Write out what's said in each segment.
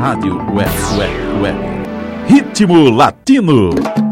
Rádio Web, Web, Web. Ritmo Latino.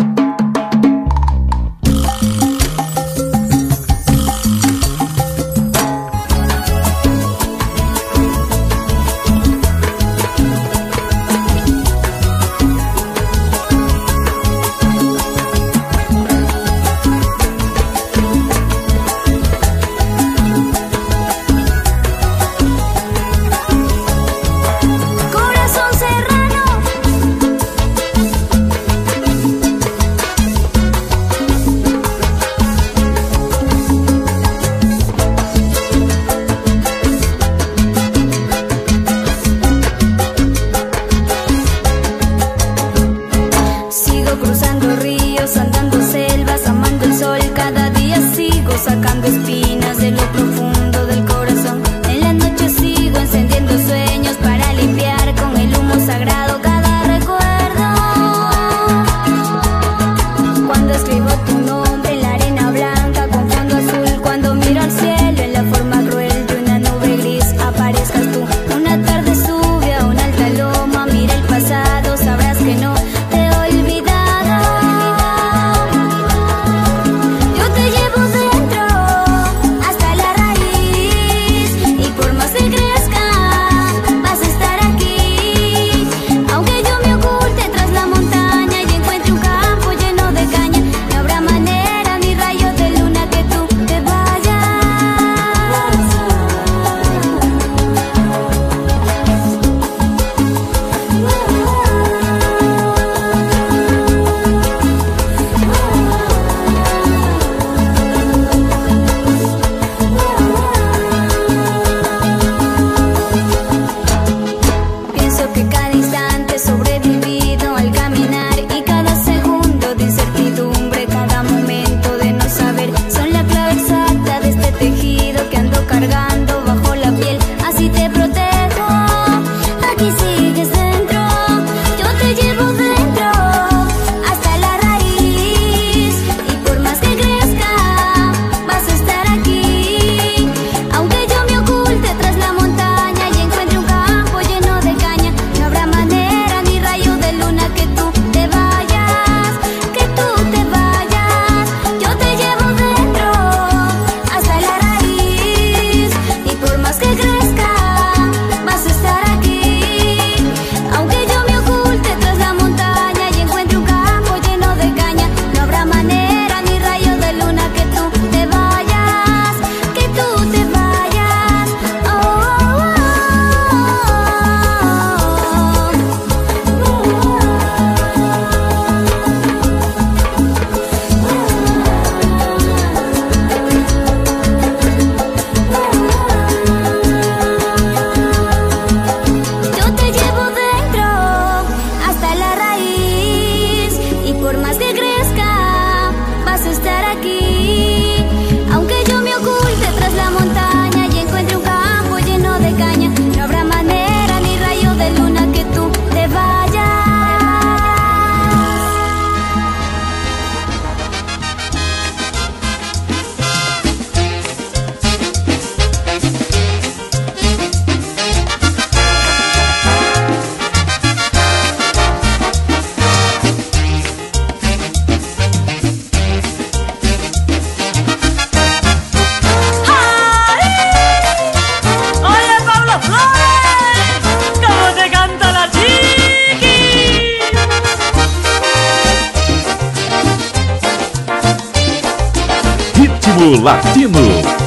Latino.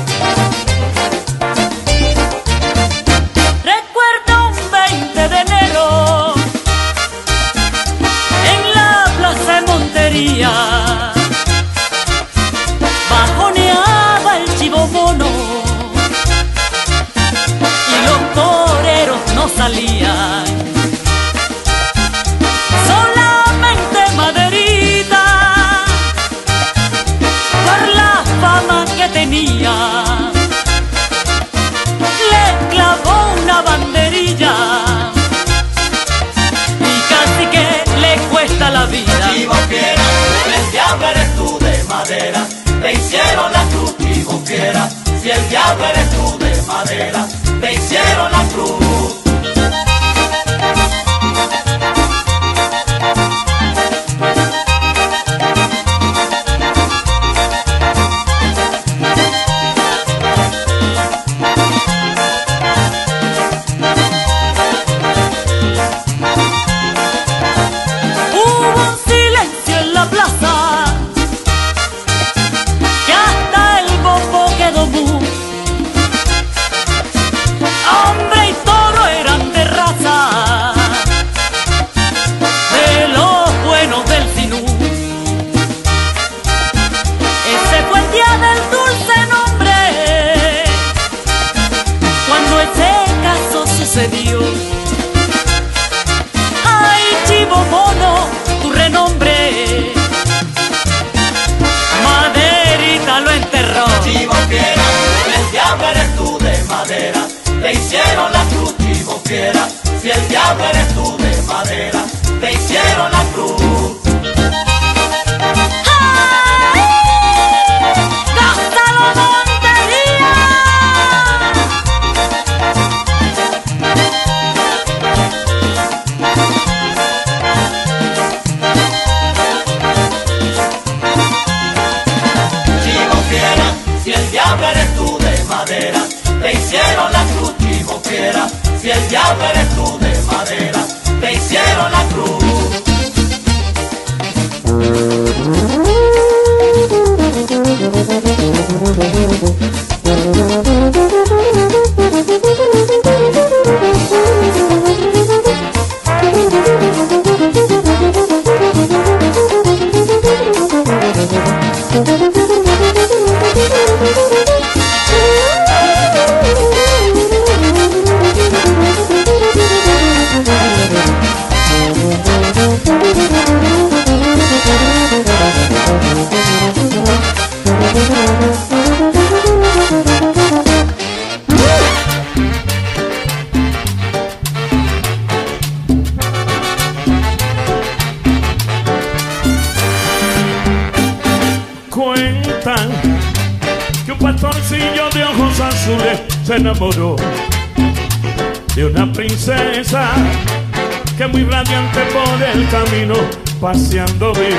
Paseando vio.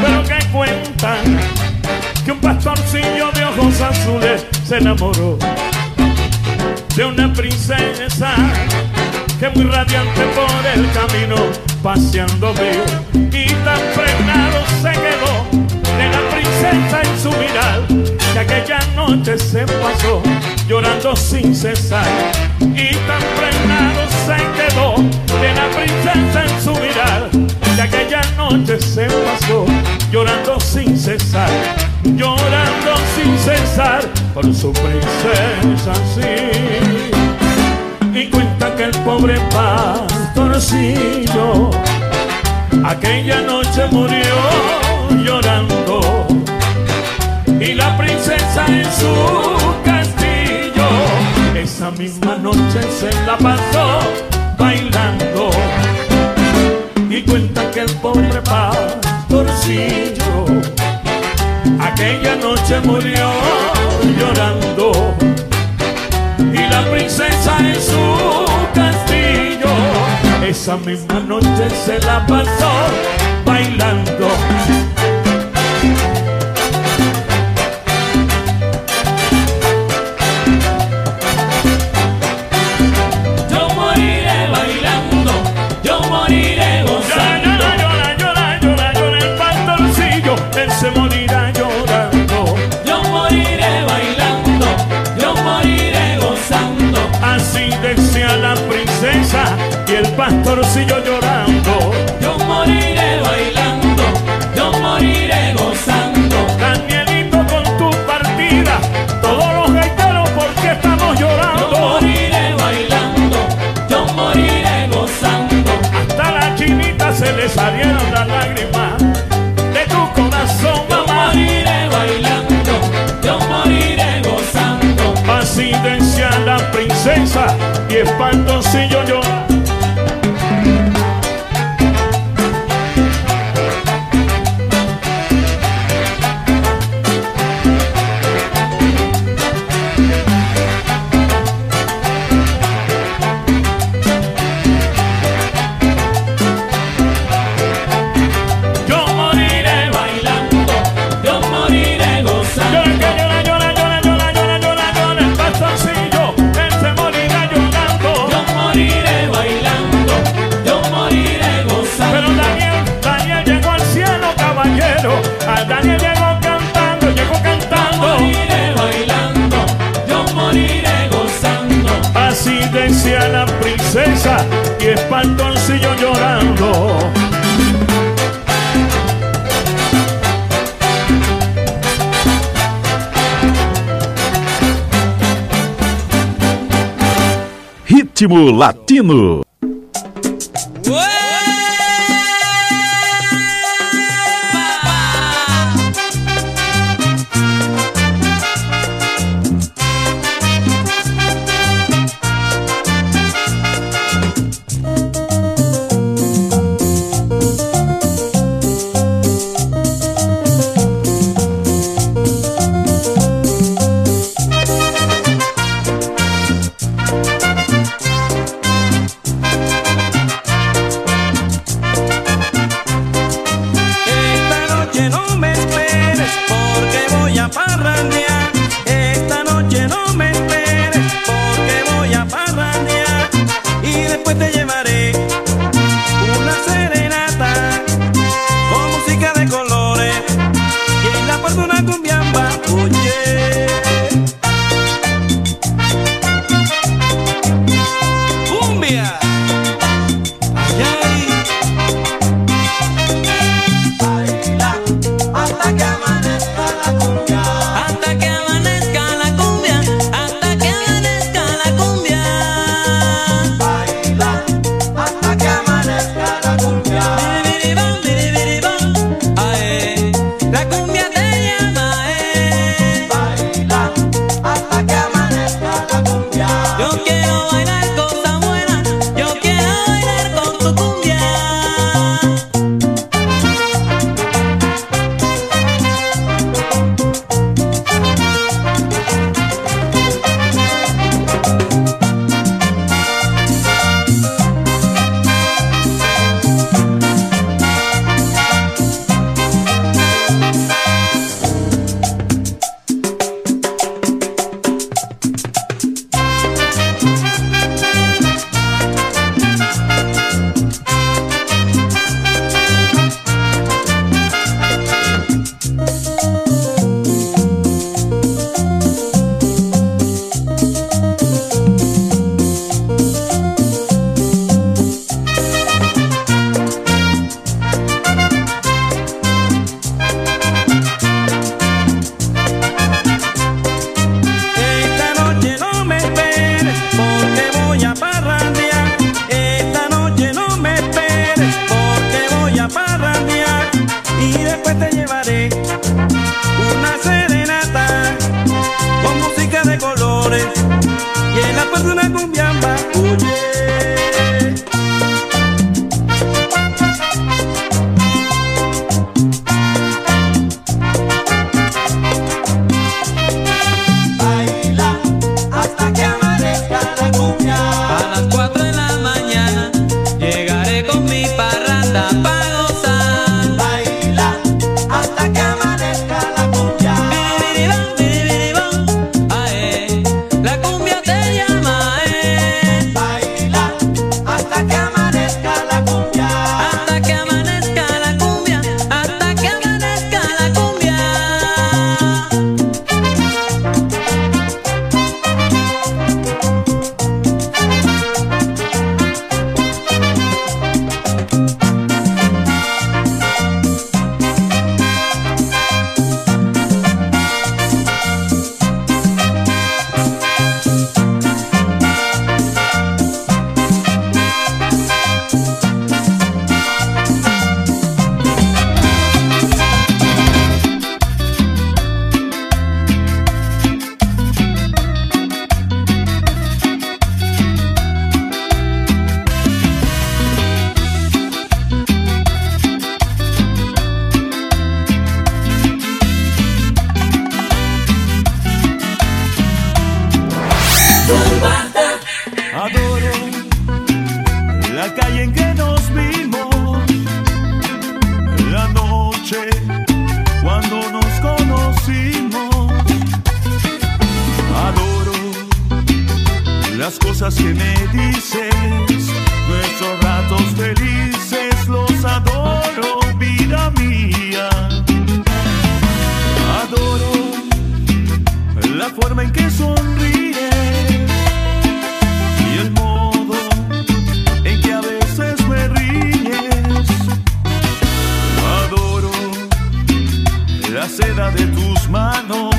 Pero que cuentan que un pastorcillo de ojos azules se enamoró de una princesa que muy radiante por el camino paseando vio y tan frenado se quedó de la princesa en su mirar que aquella noche se pasó llorando sin cesar y tan frenado se quedó de la princesa en su mirar que aquella noche se pasó llorando sin cesar llorando sin cesar por su princesa sí y cuenta que el pobre pastorcillo aquella noche murió llorando y la princesa en su castillo. Esa misma noche se la pasó bailando y cuenta que el pobre pastorcillo aquella noche murió llorando. Y la princesa en su castillo esa misma noche se la pasó bailando pastorcillo llorando. Yo moriré bailando, yo moriré gozando. Danielito con tu partida, todos los gaiteros porque estamos llorando. Yo moriré bailando, yo moriré gozando. Hasta la chinita se le salieron las lágrimas de tu corazón, yo moriré bailando, yo moriré gozando. Paciencia la princesa y espantoncillo llorando. Y espantoncillo llorando. Ritmo Latino. Los besos que nos damos,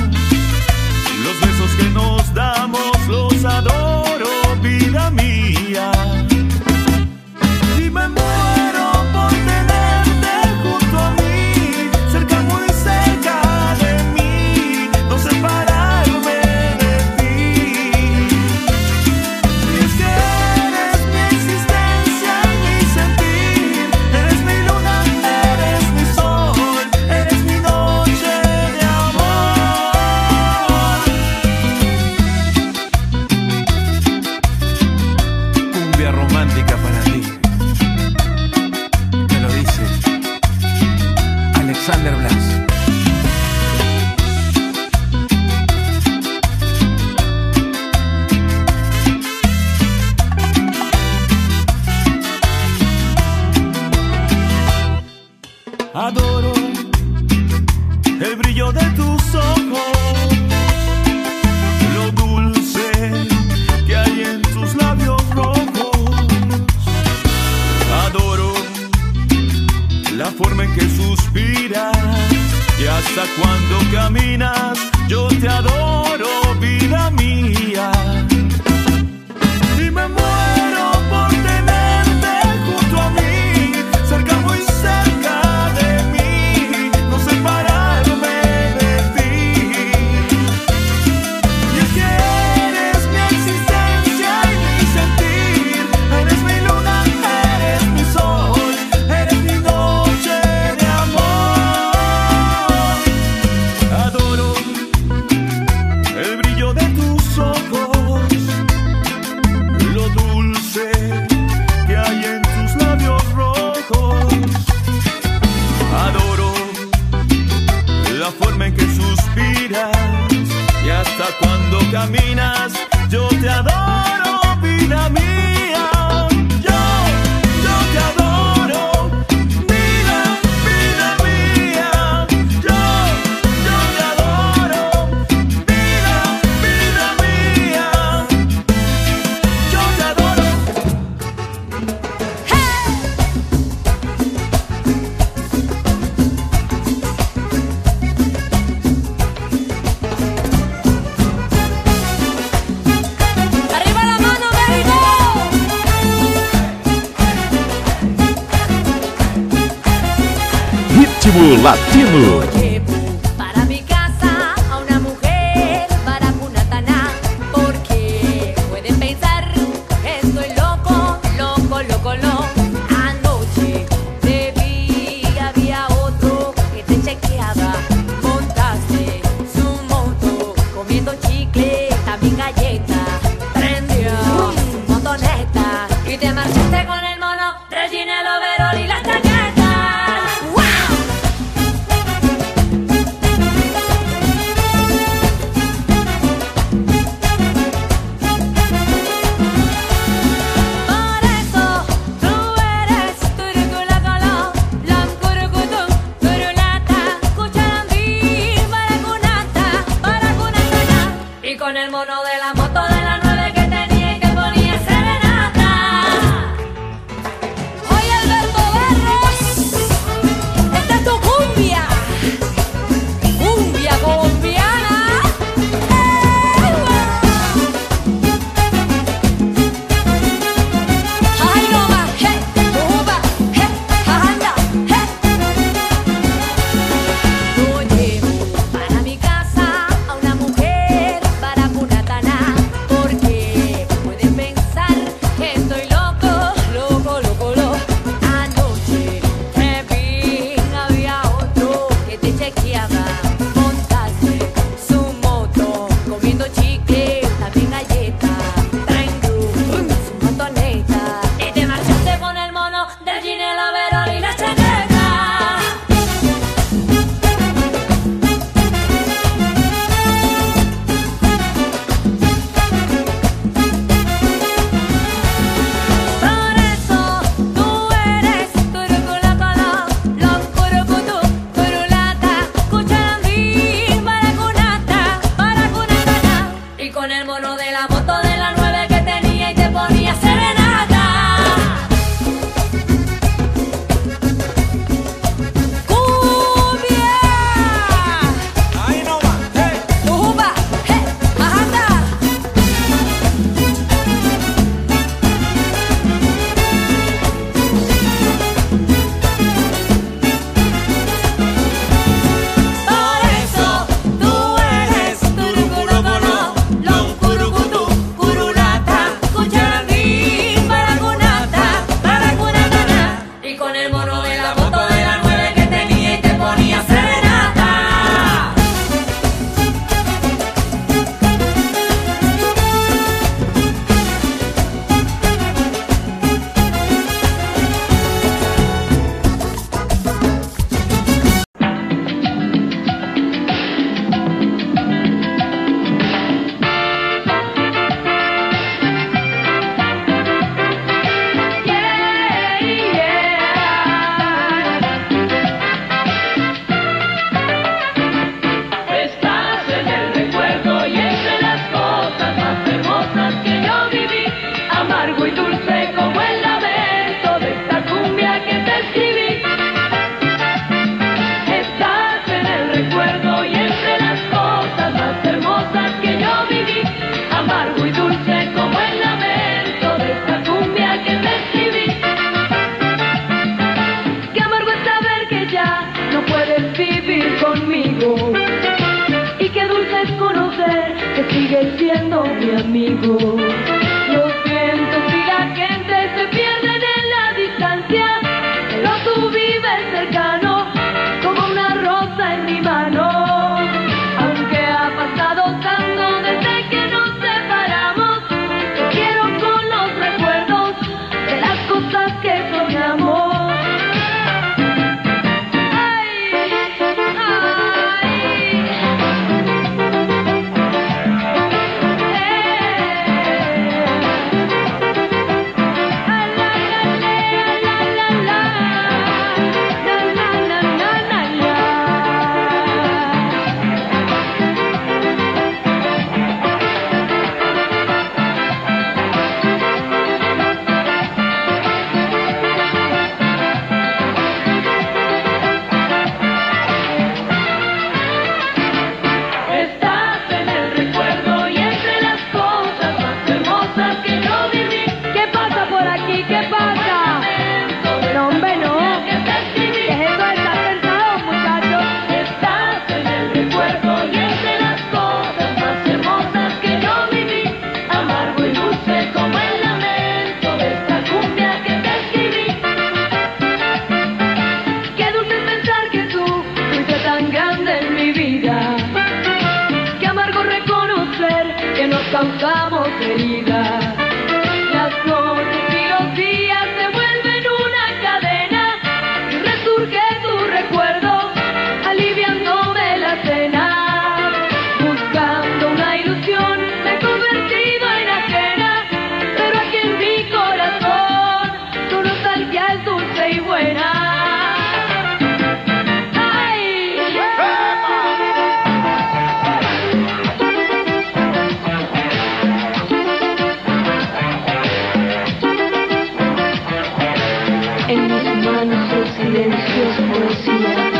Dios poesía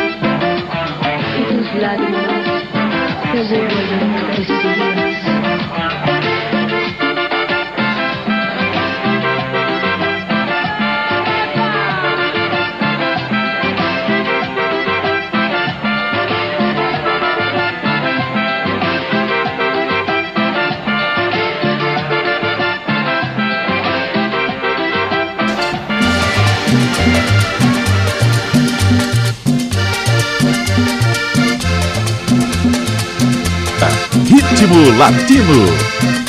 y tus lágrimas se devuelven tu poesía. ritmo latino.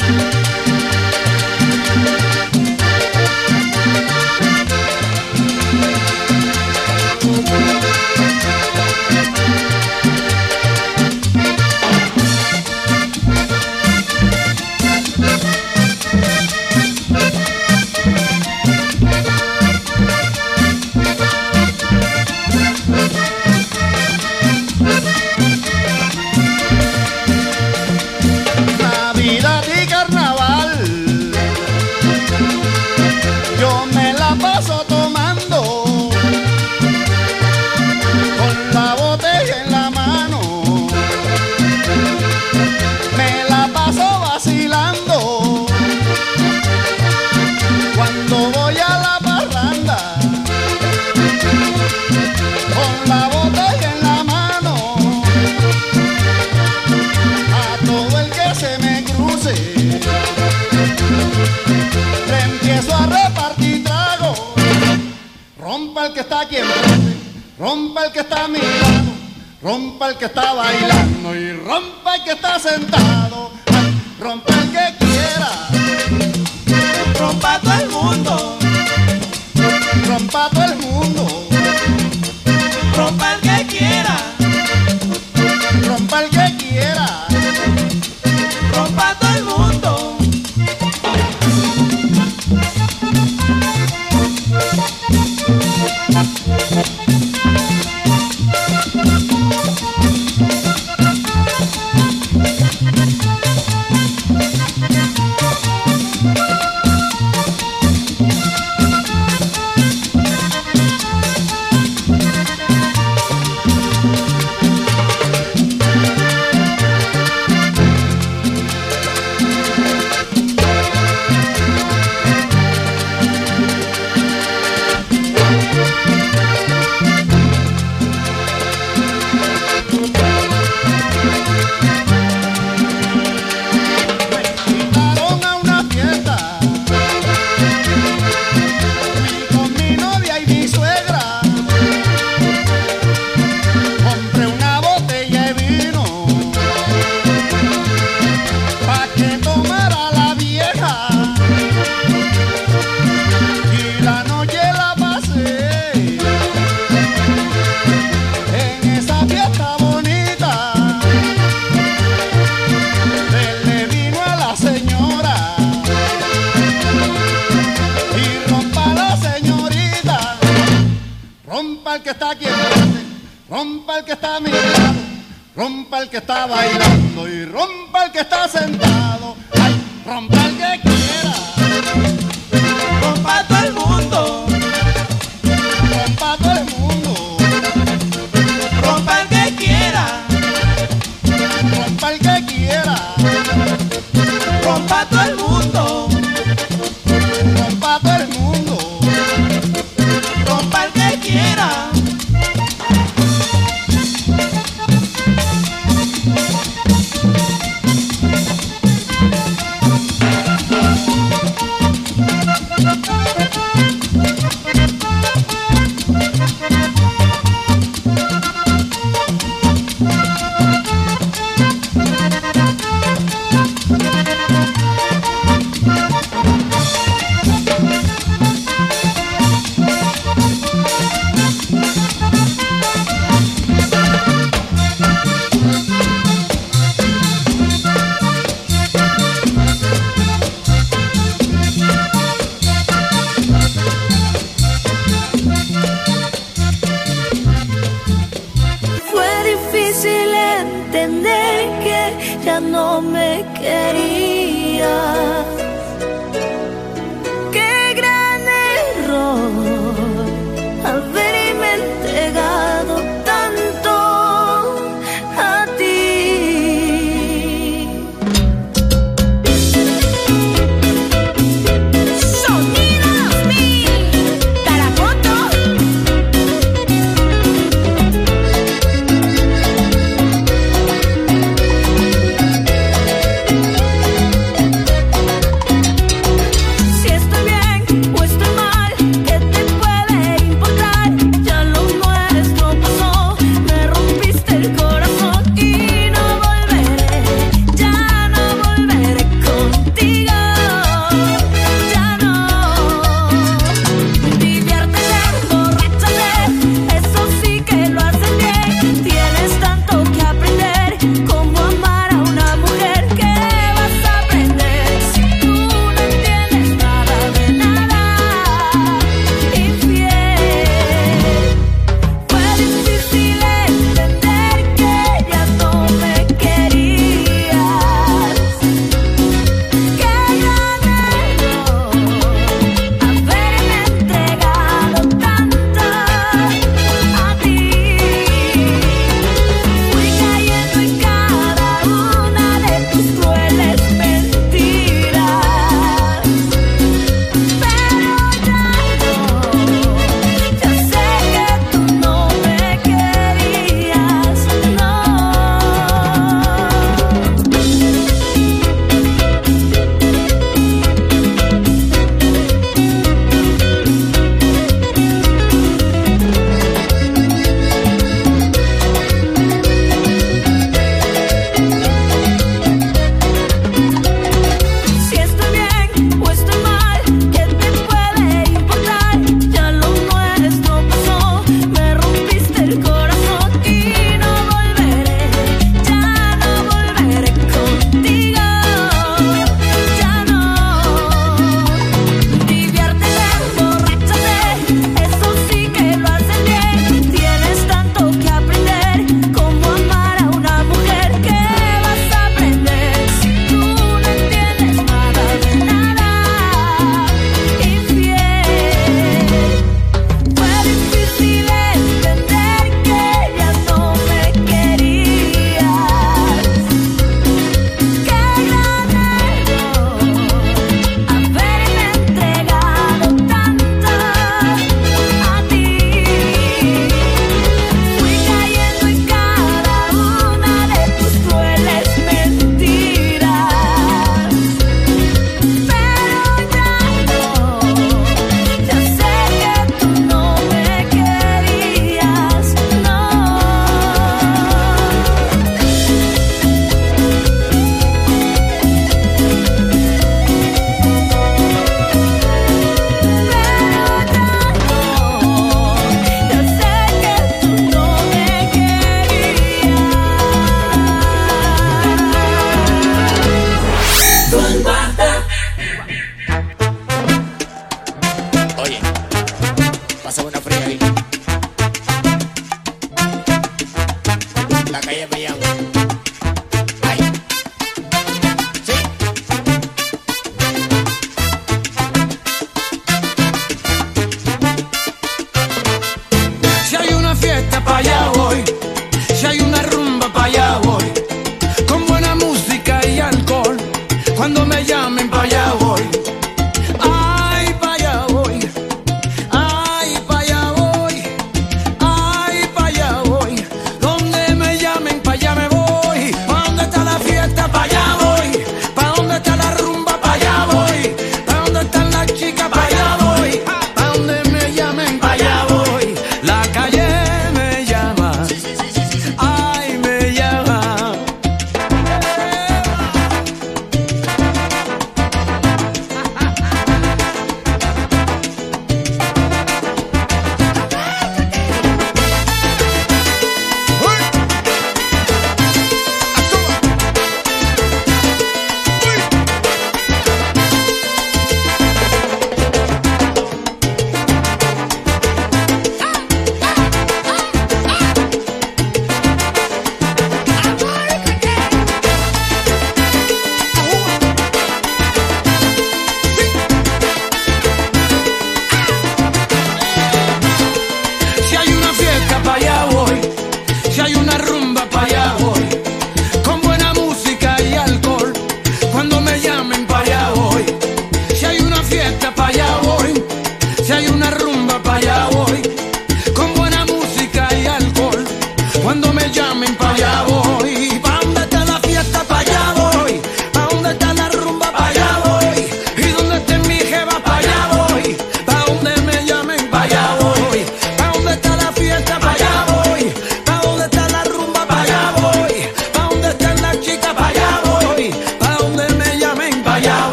coming for you.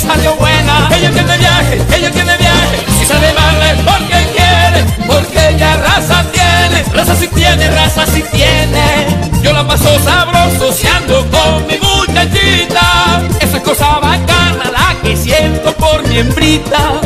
salió buena. Ella tiene viaje, ella tiene viaje. Si sale mal es porque quiere, porque ella raza tiene. Raza si tiene, raza si tiene. Yo la paso sabroso, si ando con mi muchachita. Esa cosa bacana la que siento por mi hembrita.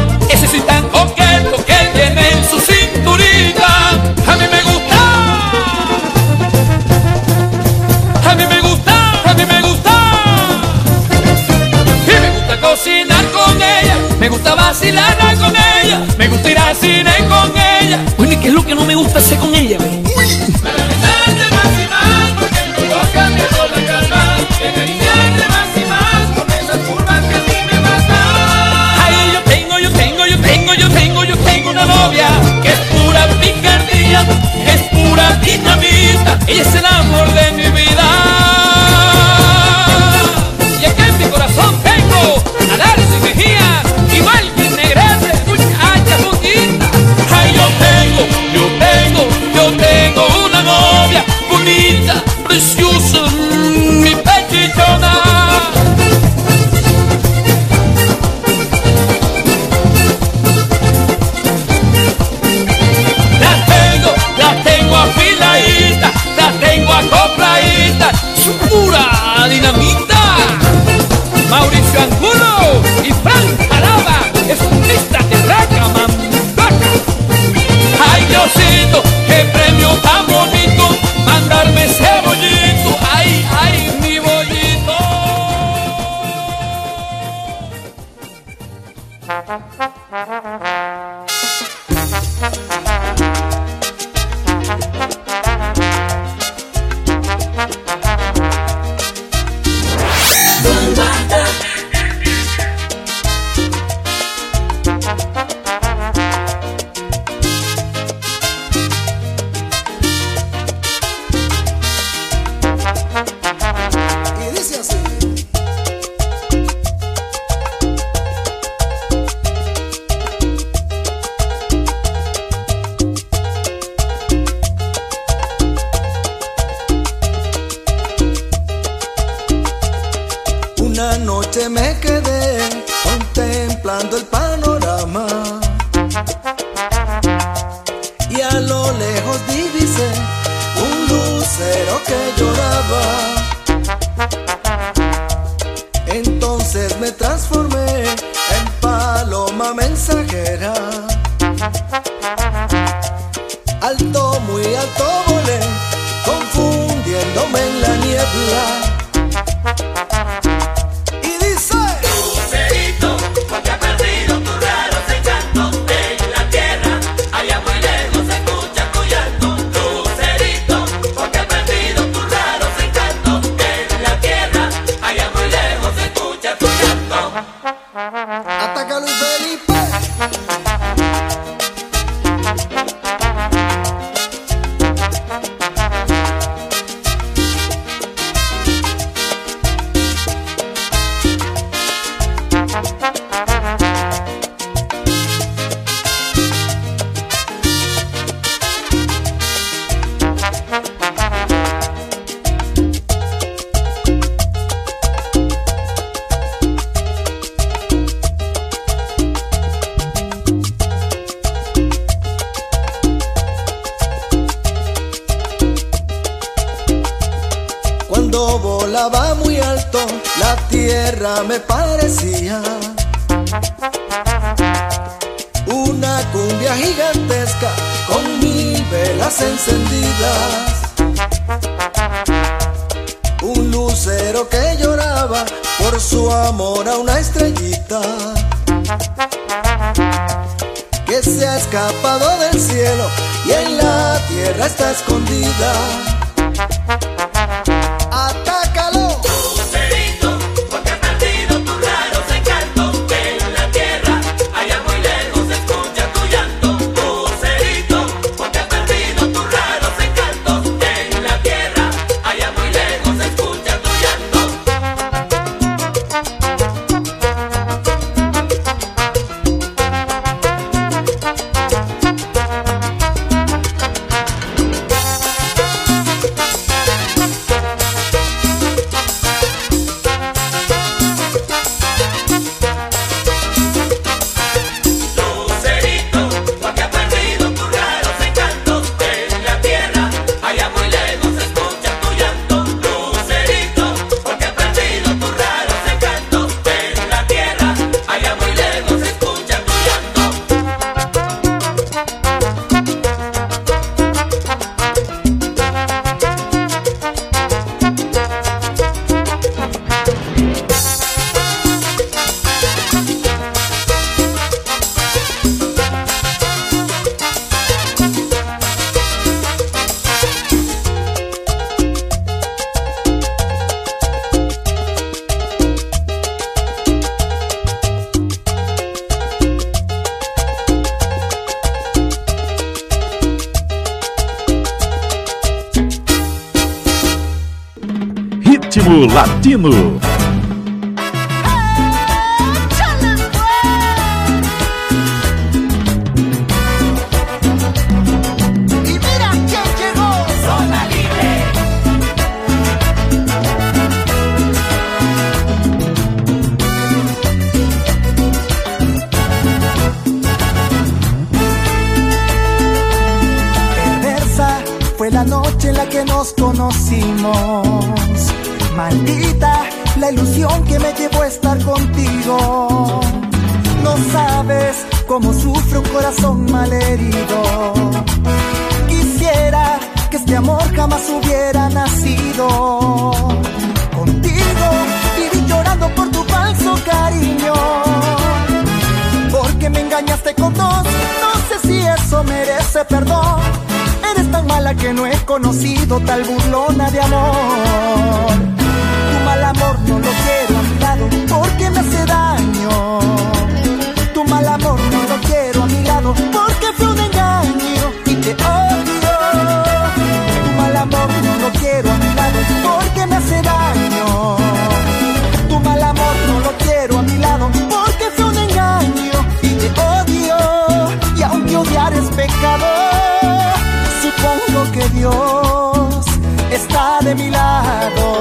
cuando volaba muy alto, la tierra me parecía una cumbia gigantesca con mil velas encendidas. Un lucero que lloraba por su amor a una estrellita que se ha escapado del cielo y en la tierra está escondida. Ritmo Latino. eso merece perdón. Eres tan mala que no he conocido tal burlona de amor. Tu mal amor no lo quiero a mi lado porque me hace daño. Tu mal amor no lo quiero a mi lado porque fue un engaño y te odio. Tu mal amor no lo quiero a mi lado porque supongo que Dios está de mi lado.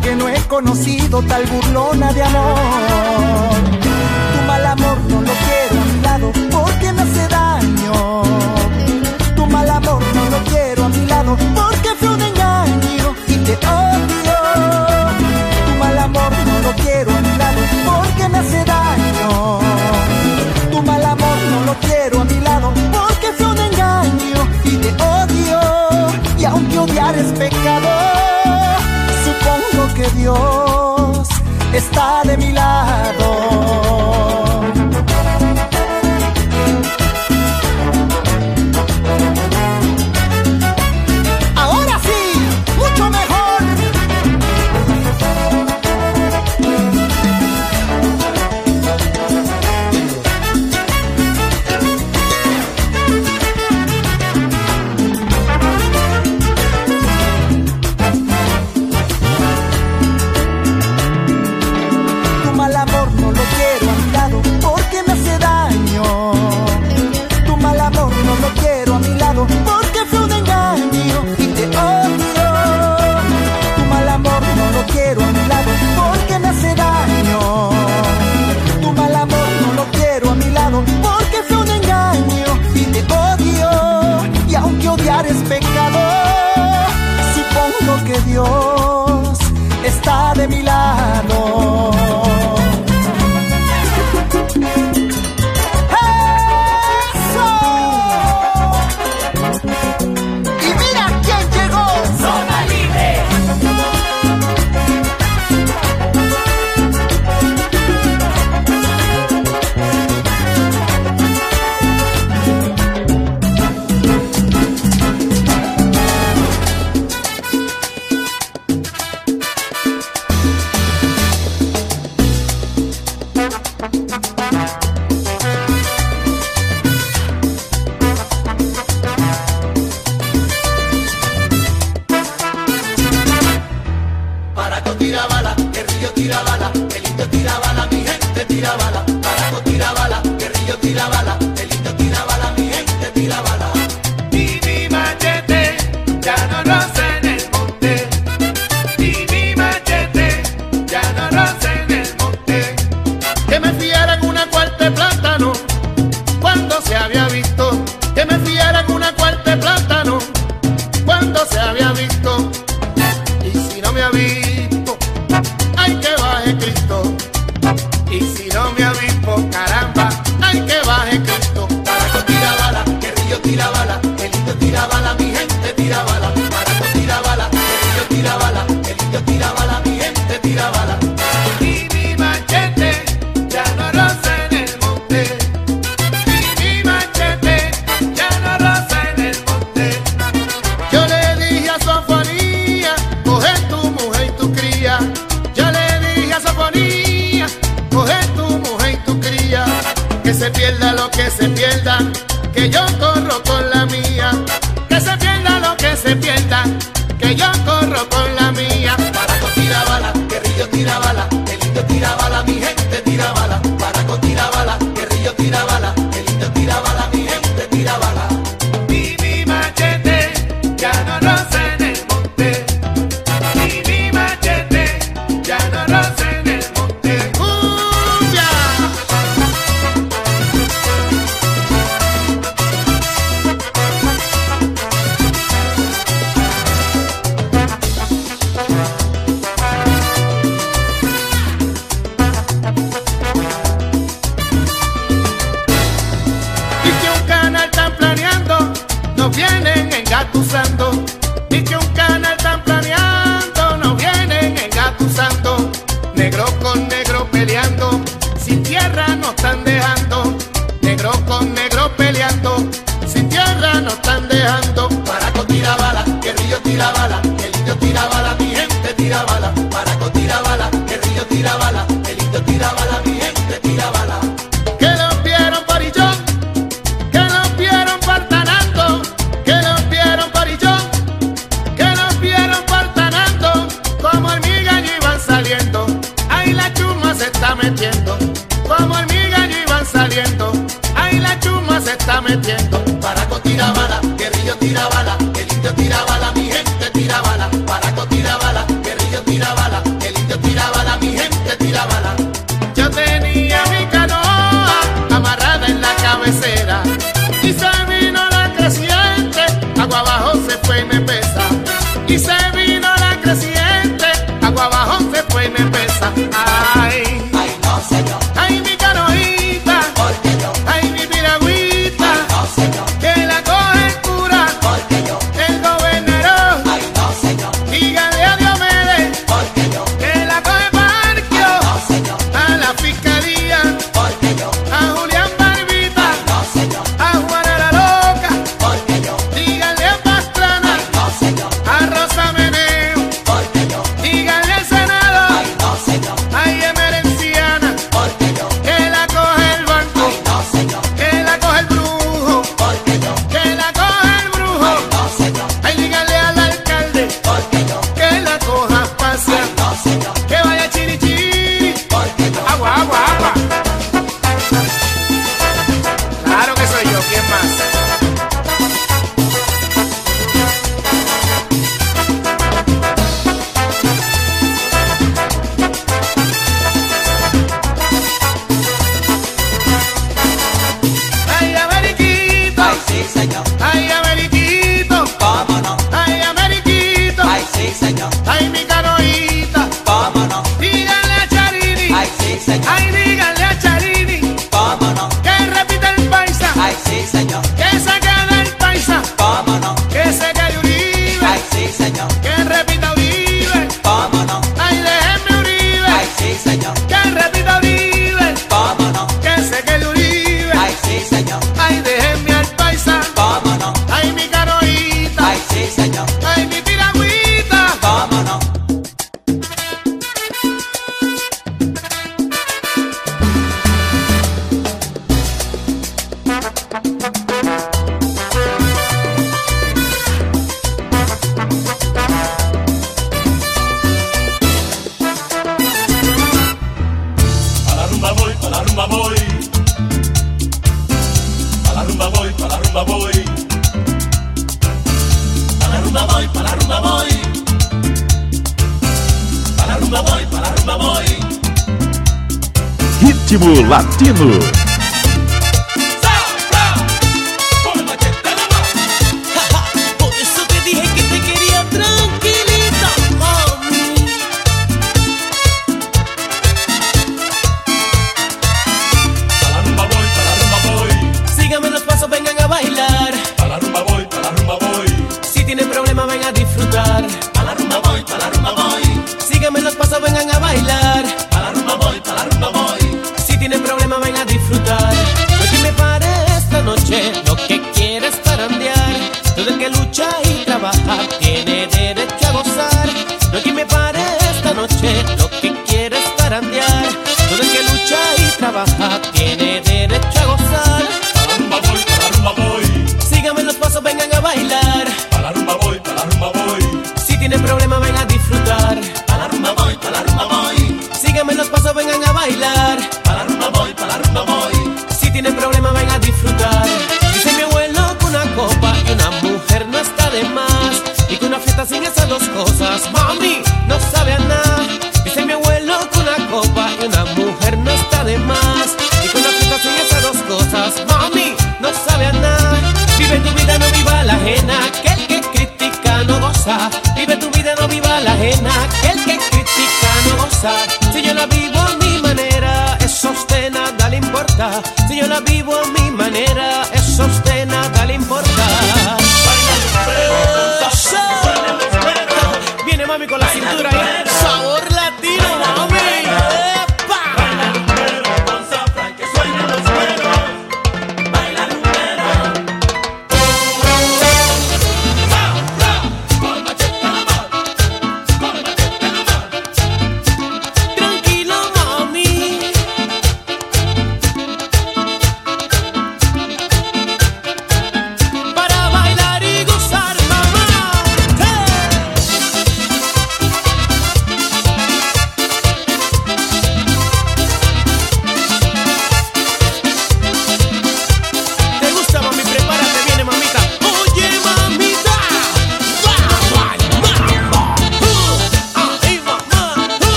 que no he conocido, tal burlona de amor. Tu mal amor no lo quiero a mi lado porque me hace daño. Tu mal amor no lo quiero a mi lado porque fue un engaño y te odio. Tu mal amor no lo quiero Dios está de mi lado.